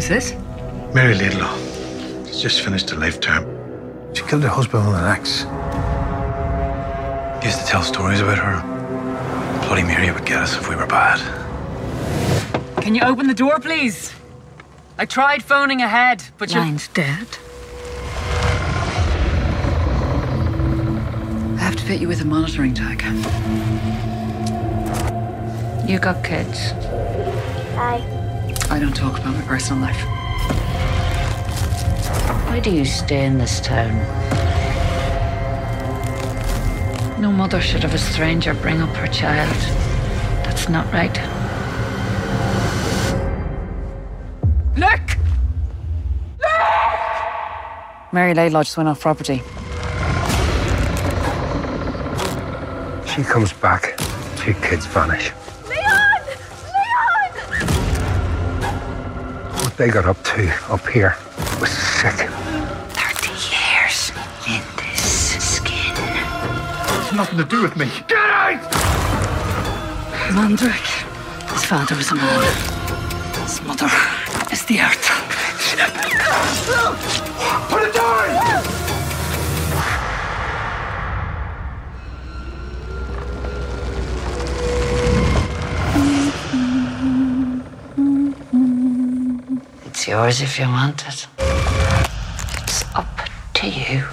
Who's this? Mary Laidlaw. She's just finished a life term. She killed her husband with an axe. Used to tell stories about her. Bloody Mary would get us if we were bad. Can you open the door, please? I tried phoning ahead, but you Line's dead. I have to fit you with a monitoring tag. You got kids. Hi. I don't talk about my personal life. Why do you stay in this town? No mother should have a stranger bring up her child. That's not right. Look! Mary Laidlaw just went off property. She comes back. Two kids vanish. They got up to up here was sick. 30 years in this skin. It's nothing to do with me. Get out! Mandrake. His father was a man. His mother is the earth. Put it down! Yours if you want it. It's up to you.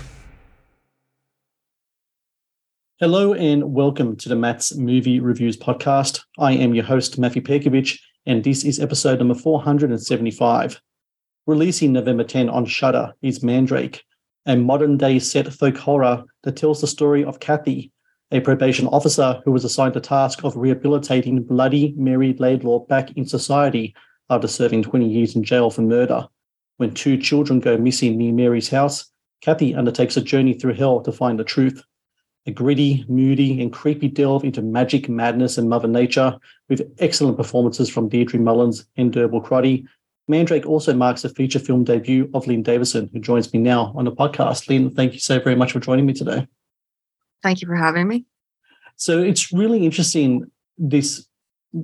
Hello and welcome to the Matt's Movie Reviews podcast. I am your host, Matthew Perkovich, and this is episode number 475. Releasing November 10 on Shudder is Mandrake, a modern day set folk horror that tells the story of Kathy, a probation officer who was assigned the task of rehabilitating bloody Mary Laidlaw back in society after serving 20 years in jail for murder. When two children go missing near Mary's house, Kathy undertakes a journey through hell to find the truth a gritty, moody, and creepy delve into magic, madness, and Mother Nature, with excellent performances from Deirdre Mullins and Derbhla Crotty. Mandrake also marks the feature film debut of Lynne Davison, who joins me now on the podcast. Lynne, thank you so very much for joining me today. Thank you for having me. So it's really interesting, this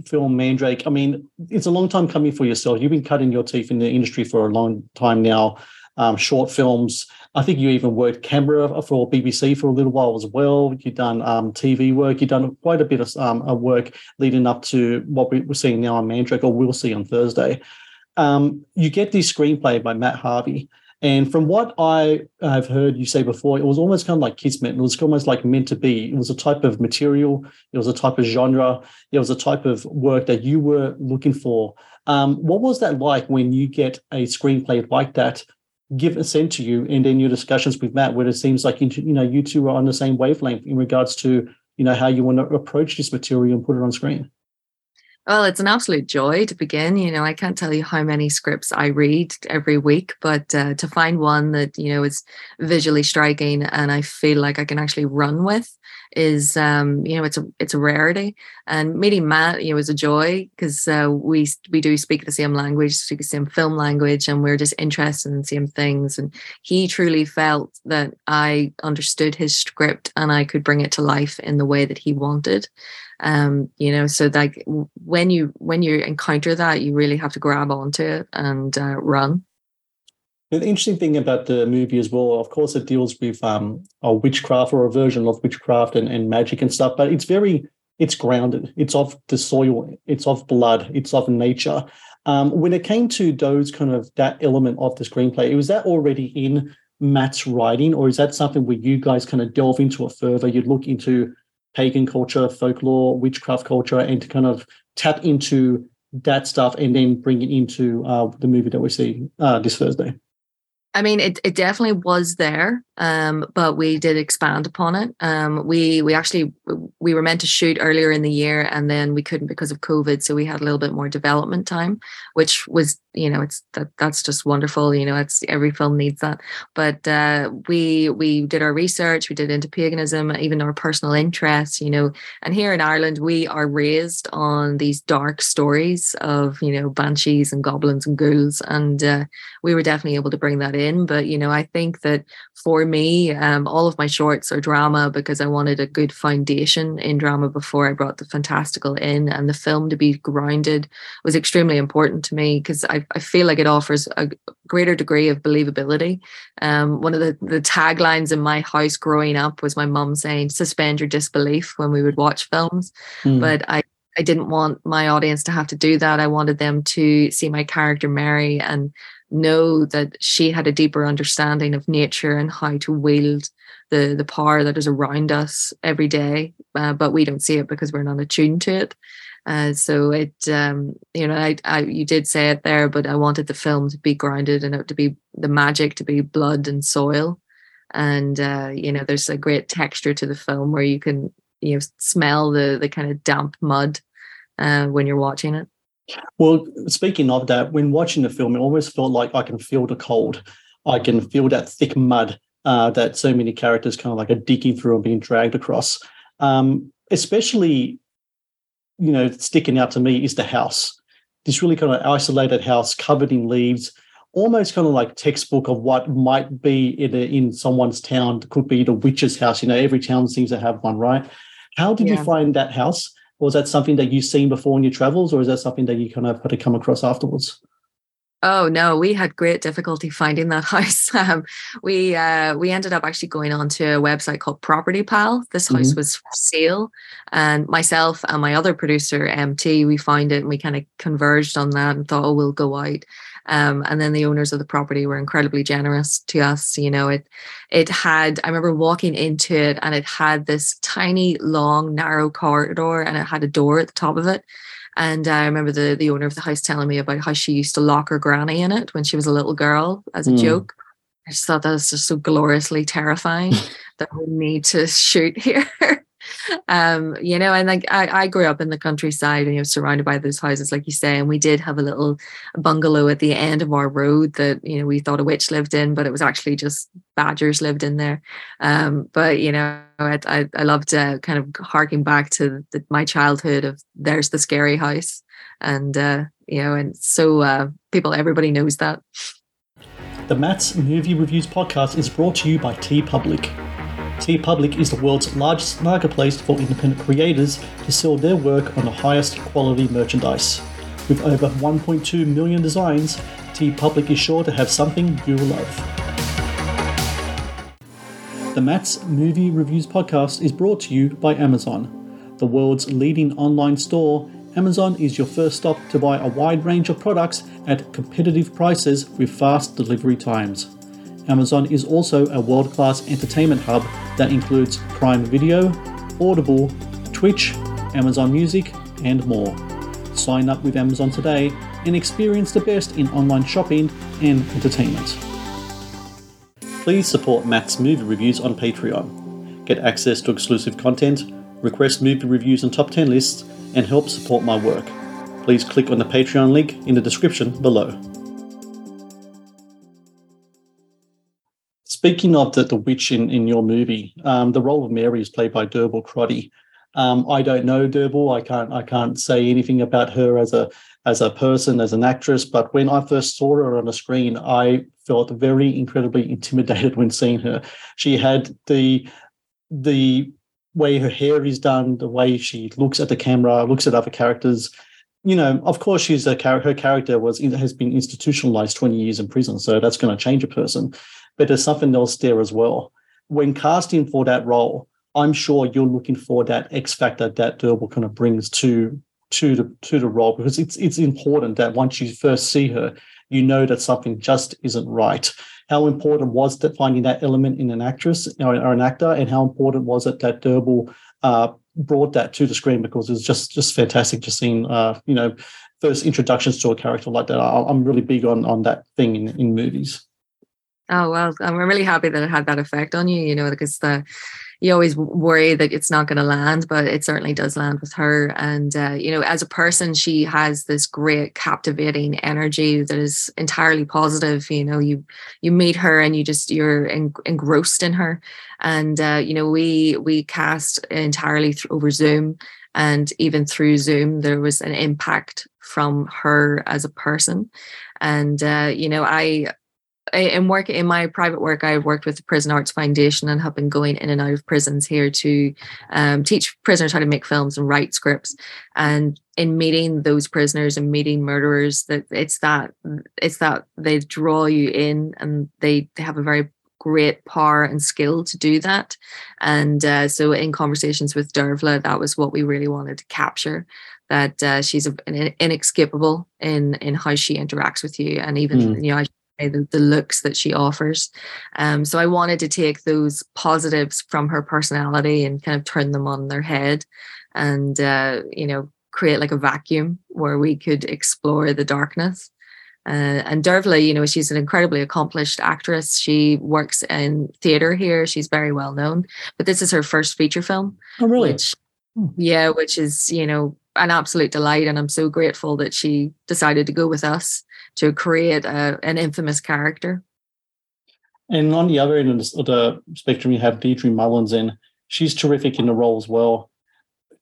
film, Mandrake. I mean, it's a long time coming for yourself. You've been cutting your teeth in the industry for a long time now. Um, short films. I think you even worked camera for BBC for a little while as well. You've done um, TV work. You've done quite a bit of um, of work leading up to what we're seeing now on Mandrake, or we'll see on Thursday. Um, you get this screenplay by Matt Harvey. And from what I have heard you say before, it was almost kind of like Kismet. It was almost like meant to be. It was a type of material. It was a type of genre. It was a type of work that you were looking for. Um, what was that like when you get a screenplay like that given sent to you, and then your discussions with Matt, where it seems like you, you know you two are on the same wavelength in regards to you know how you want to approach this material and put it on screen? Well, it's an absolute joy to begin. You know, I can't tell you how many scripts I read every week, but uh, to find one that you know is visually striking and I feel like I can actually run with is, um, you know, it's a it's a rarity. And meeting Matt, you know, was a joy because uh, we we do speak the same language, speak the same film language, and we're just interested in the same things. And he truly felt that I understood his script and I could bring it to life in the way that he wanted um you know so like when you when you encounter that you really have to grab onto it and uh, run. The interesting thing about the movie as well of course it deals with um a witchcraft or a version of witchcraft and, and magic and stuff but it's very it's grounded. It's of the soil. It's of blood. It's of nature. Um when it came to those kind of that element of the screenplay was that already in matt's writing or is that something where you guys kind of delve into it further? You look into pagan culture, folklore, witchcraft culture, and to kind of tap into that stuff and then bring it into uh, the movie that we see uh, this Thursday. I mean, it, it definitely was there. Um, but we did expand upon it. Um, we we actually we were meant to shoot earlier in the year, and then we couldn't because of COVID. So we had a little bit more development time, which was you know it's that that's just wonderful. You know, it's every film needs that. But uh, we we did our research, we did into paganism, even our personal interests. You know, and here in Ireland, we are raised on these dark stories of you know banshees and goblins and ghouls, and uh, we were definitely able to bring that in. But you know, I think that for me, um, all of my shorts are drama because I wanted a good foundation in drama before I brought the fantastical in, and the film to be grounded was extremely important to me because I, I feel like it offers a greater degree of believability. Um, one of the, the taglines in my house growing up was my mum saying, suspend your disbelief when we would watch films. Mm. But I I didn't want my audience to have to do that. I wanted them to see my character Mary and know that she had a deeper understanding of nature and how to wield the the power that is around us every day uh, but we don't see it because we're not attuned to it. Uh, so it um, you know I, I you did say it there but i wanted the film to be grounded and it to be the magic to be blood and soil. And uh, you know there's a great texture to the film where you can you know smell the the kind of damp mud uh, when you're watching it well, speaking of that, when watching the film, it almost felt like I can feel the cold. I can feel that thick mud uh, that so many characters kind of like are digging through and being dragged across. Um, especially, you know, sticking out to me is the house. This really kind of isolated house covered in leaves, almost kind of like textbook of what might be in, a, in someone's town. It could be the witch's house. You know, every town seems to have one, right? How did yeah. you find that house? Was that something that you've seen before in your travels, or is that something that you kind of had to come across afterwards? Oh no, we had great difficulty finding that house. Um, we uh, we ended up actually going on to a website called Property Pal. This house mm-hmm. was for sale, and myself and my other producer MT, we found it and we kind of converged on that and thought, oh, we'll go out. Um, and then the owners of the property were incredibly generous to us. You know, it it had I remember walking into it and it had this tiny, long, narrow corridor and it had a door at the top of it. And I remember the the owner of the house telling me about how she used to lock her granny in it when she was a little girl as a mm. joke. I just thought that was just so gloriously terrifying that we need to shoot here um, you know, and like I, I grew up in the countryside and you know, surrounded by those houses, like you say, and we did have a little bungalow at the end of our road that, you know, we thought a witch lived in, but it was actually just badgers lived in there. Um, but you know, I, I, I loved uh, kind of harking back to the, my childhood of there's the scary house. And, uh, you know, and so uh, people, everybody knows that. The Matt's Movie Reviews podcast is brought to you by TeePublic. TeePublic is the world's largest marketplace for independent creators to sell their work on the highest quality merchandise. With over 1.2 million designs, TeePublic is sure to have something you will love. The Matt's Movie Reviews podcast is brought to you by Amazon. The world's leading online store, Amazon is your first stop to buy a wide range of products at competitive prices with fast delivery times. Amazon is also a world class entertainment hub that includes Prime Video, Audible, Twitch, Amazon Music, and more. Sign up with Amazon today and experience the best in online shopping and entertainment. Please support Matt's movie reviews on Patreon. Get access to exclusive content, request movie reviews and top 10 lists, and help support my work. Please click on the Patreon link in the description below. Speaking of the, the witch in, in your movie, um, the role of Mary is played by Derbhla Crotty. Um, I don't know Derbhla. I can't I can't say anything about her as a as a person, as an actress. But when I first saw her on the screen, I felt very incredibly intimidated when seeing her. She had the the way her hair is done, the way she looks at the camera, looks at other characters. You know, of course, she's a character. Her character was has been institutionalized twenty years in prison, so that's going to change a person but there's something else there as well. When casting for that role, I'm sure you're looking for that X factor that Derbhla kind of brings to to the to the role because it's it's important that once you first see her, you know that something just isn't right. How important was that finding that element in an actress or, or an actor, and how important was it that Derbhla uh, brought that to the screen because it was just just fantastic just seeing uh, you know first introductions to a character like that. I, am really big on on that thing in, in movies. Oh well, I'm really happy that it had that effect on you. You know, because the you always worry that it's not going to land, but it certainly does land with her. And uh, you know, as a person, she has this great, captivating energy that is entirely positive. You know, you you meet her and you just you're en- engrossed in her. And uh, you know, we we cast entirely th- over Zoom, and even through Zoom, there was an impact from her as a person. And uh, you know, I in work in my private work, I've worked with the Prison Arts Foundation and have been going in and out of prisons here to um, teach prisoners how to make films and write scripts. And in meeting those prisoners and meeting murderers, that it's that it's that they draw you in and they, they have a very great power and skill to do that. And uh, so, in conversations with Derbhla, that was what we really wanted to capture. That uh, she's an inescapable in in how she interacts with you, and even mm. you know the, the looks that she offers. Um, so I wanted to take those positives from her personality and kind of turn them on their head and, uh, you know, create like a vacuum where we could explore the darkness. Uh, and Derbhla, you know, she's an incredibly accomplished actress. She works in theater here. She's very well known, but this is her first feature film. Oh, really? Which, hmm. yeah, which is, you know, an absolute delight. And I'm so grateful that she decided to go with us to create a, an infamous character. And on the other end of the spectrum, you have Deirdre Mullins, and she's terrific in the role as well.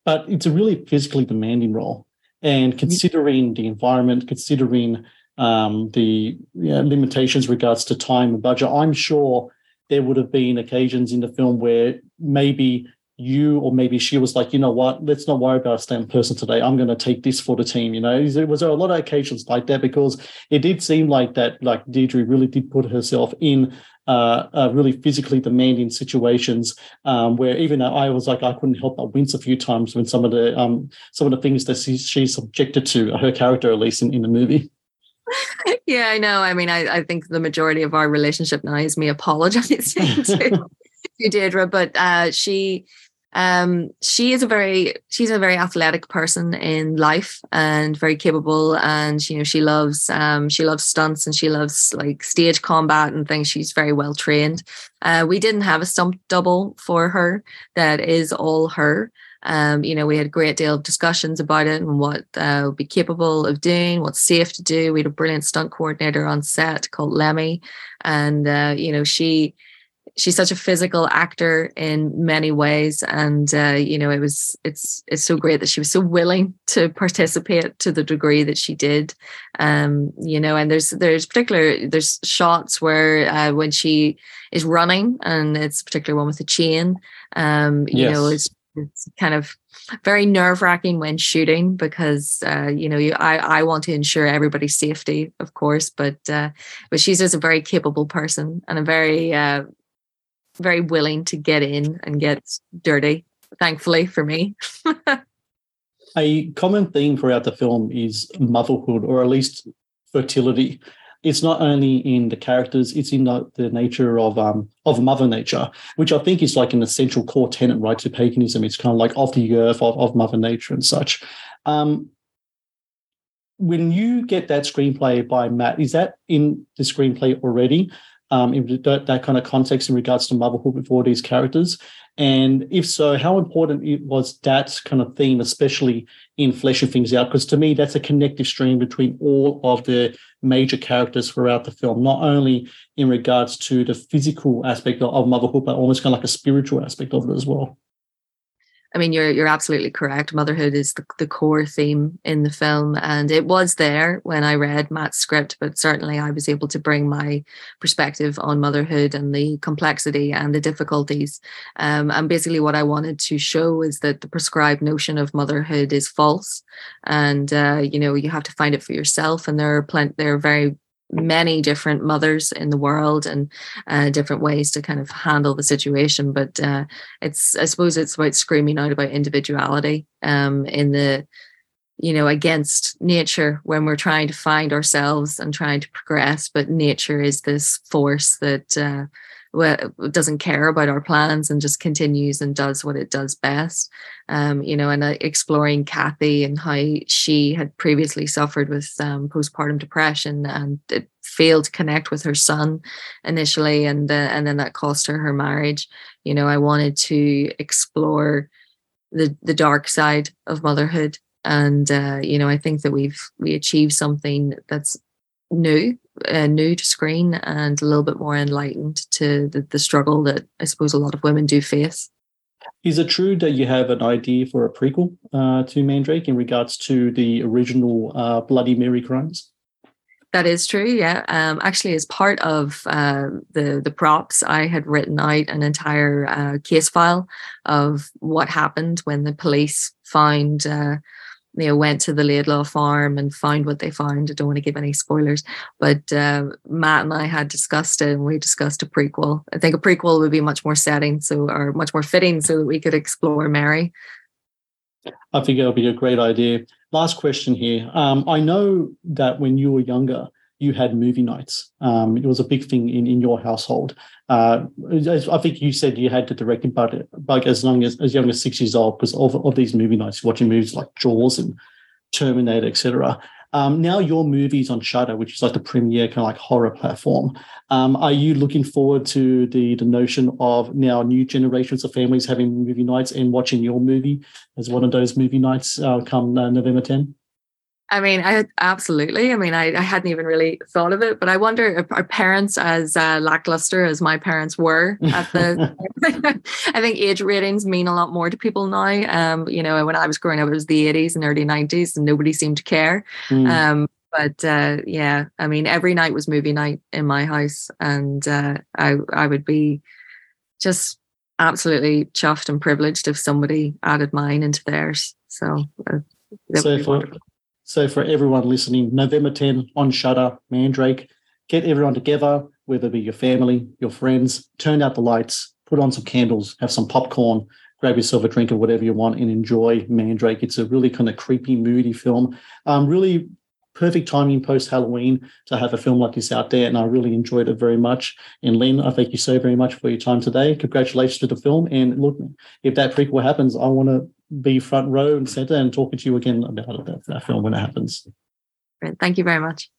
But it's a really physically demanding role. And considering the environment, considering um, the you know, limitations regards to time and budget, I'm sure there would have been occasions in the film where maybe you or maybe she was like, you know what, let's not worry about a stand person today. I'm going to take this for the team. You know, was there was a lot of occasions like that because it did seem like that, like Deirdre really did put herself in uh, uh, really physically demanding situations um, where even I was like I couldn't help but wince a few times when some of the um, some of the things that she, she's subjected to her character at least in, in the movie. Yeah, I know. I mean, I, I think the majority of our relationship now is me apologizing to, to Deirdre, but uh, she um, she is a very she's a very athletic person in life and very capable and you know she loves um, she loves stunts and she loves like stage combat and things. She's very well trained. Uh, we didn't have a stunt double for her that is all her. Um, you know, we had a great deal of discussions about it and what uh, would be capable of doing, what's safe to do. We had a brilliant stunt coordinator on set called Lemmy, and uh, you know, she she's such a physical actor in many ways and uh, you know it was it's it's so great that she was so willing to participate to the degree that she did um you know and there's there's particular there's shots where uh, when she is running and it's particular one with the chain um you yes. know it's it's kind of very nerve wracking when shooting because uh, you know you, I I want to ensure everybody's safety, of course, but uh, but she's just a very capable person and a very uh, very willing to get in and get dirty, thankfully for me. a common theme throughout the film is motherhood, or at least fertility. It's not only in the characters; it's in the, the nature of um, of Mother Nature, which I think is like an essential core tenet, right, to paganism. It's kind of like of the earth, of, of Mother Nature, and such. Um, when you get that screenplay by Matt, is that in the screenplay already? Um, in that, that, kind of context in regards to motherhood with all these characters? And if so, how important it was that kind of theme, especially in fleshing things out? Because to me, that's a connective stream between all of the major characters throughout the film, not only in regards to the physical aspect of motherhood, but almost kind of like a spiritual aspect of it as well. I mean, you're you're absolutely correct. Motherhood is the, the core theme in the film, and it was there when I read Matt's script. But certainly, I was able to bring my perspective on motherhood and the complexity and the difficulties. Um, and basically, what I wanted to show is that the prescribed notion of motherhood is false, and uh, you know you have to find it for yourself. And there are plenty, there are very many different mothers in the world and uh, different ways to kind of handle the situation. But uh, it's, I suppose, it's about screaming out about individuality um, in the, you know, against nature when we're trying to find ourselves and trying to progress. But nature is this force that uh, doesn't care about our plans and just continues and does what it does best. Um, you know, and uh, exploring Kathy and how she had previously suffered with um, postpartum depression and it failed to connect with her son initially, and uh, and then that cost her her marriage. You know, I wanted to explore the the dark side of motherhood and uh, you know i think that we've we achieved something that's new uh, new to screen and a little bit more enlightened to the, the struggle that i suppose a lot of women do face is it true that you have an idea for a prequel uh, to mandrake in regards to the original uh, bloody mary crimes that is true. Yeah. Um, actually, as part of uh, the the props, I had written out an entire uh, case file of what happened when the police found uh, you know went to the Laidlaw farm and found what they found. I don't want to give any spoilers, but uh, Matt and I had discussed it, and we discussed a prequel. I think a prequel would be much more setting, so or much more fitting, so that we could explore Mary. I think it'll be a great idea. Last question here. Um, I know that when you were younger, you had movie nights. Um, it was a big thing in, in your household. Uh, I think you said you had to direct it, but, but as young as as young as six years old, because of, of these movie nights, watching movies like Jaws and Terminator, etc. Um, now your movies on Shudder, which is like the premier kind of like horror platform. Um, are you looking forward to the the notion of now new generations of families having movie nights and watching your movie as one of those movie nights uh, come uh, November 10? I mean, I absolutely. I mean, I, I hadn't even really thought of it, but I wonder if our parents as uh, lackluster as my parents were at the. I think age ratings mean a lot more to people now. Um, you know, when I was growing up, it was the eighties and early nineties, and nobody seemed to care. Mm. Um, but uh, yeah, I mean, every night was movie night in my house, and uh, I I would be just absolutely chuffed and privileged if somebody added mine into theirs. So. Uh, so for, so for everyone listening, November 10 on Shudder, Mandrake, get everyone together, whether it be your family, your friends, turn out the lights, put on some candles, have some popcorn, grab yourself a drink or whatever you want and enjoy Mandrake. It's a really kind of creepy, moody film. Um, really perfect timing post Halloween to have a film like this out there, and I really enjoyed it very much. And Lynne, I thank you so very much for your time today. Congratulations to the film, and look, if that prequel happens, I want to be front row and center and talking to you again about that, film when it happens. Thank you very much.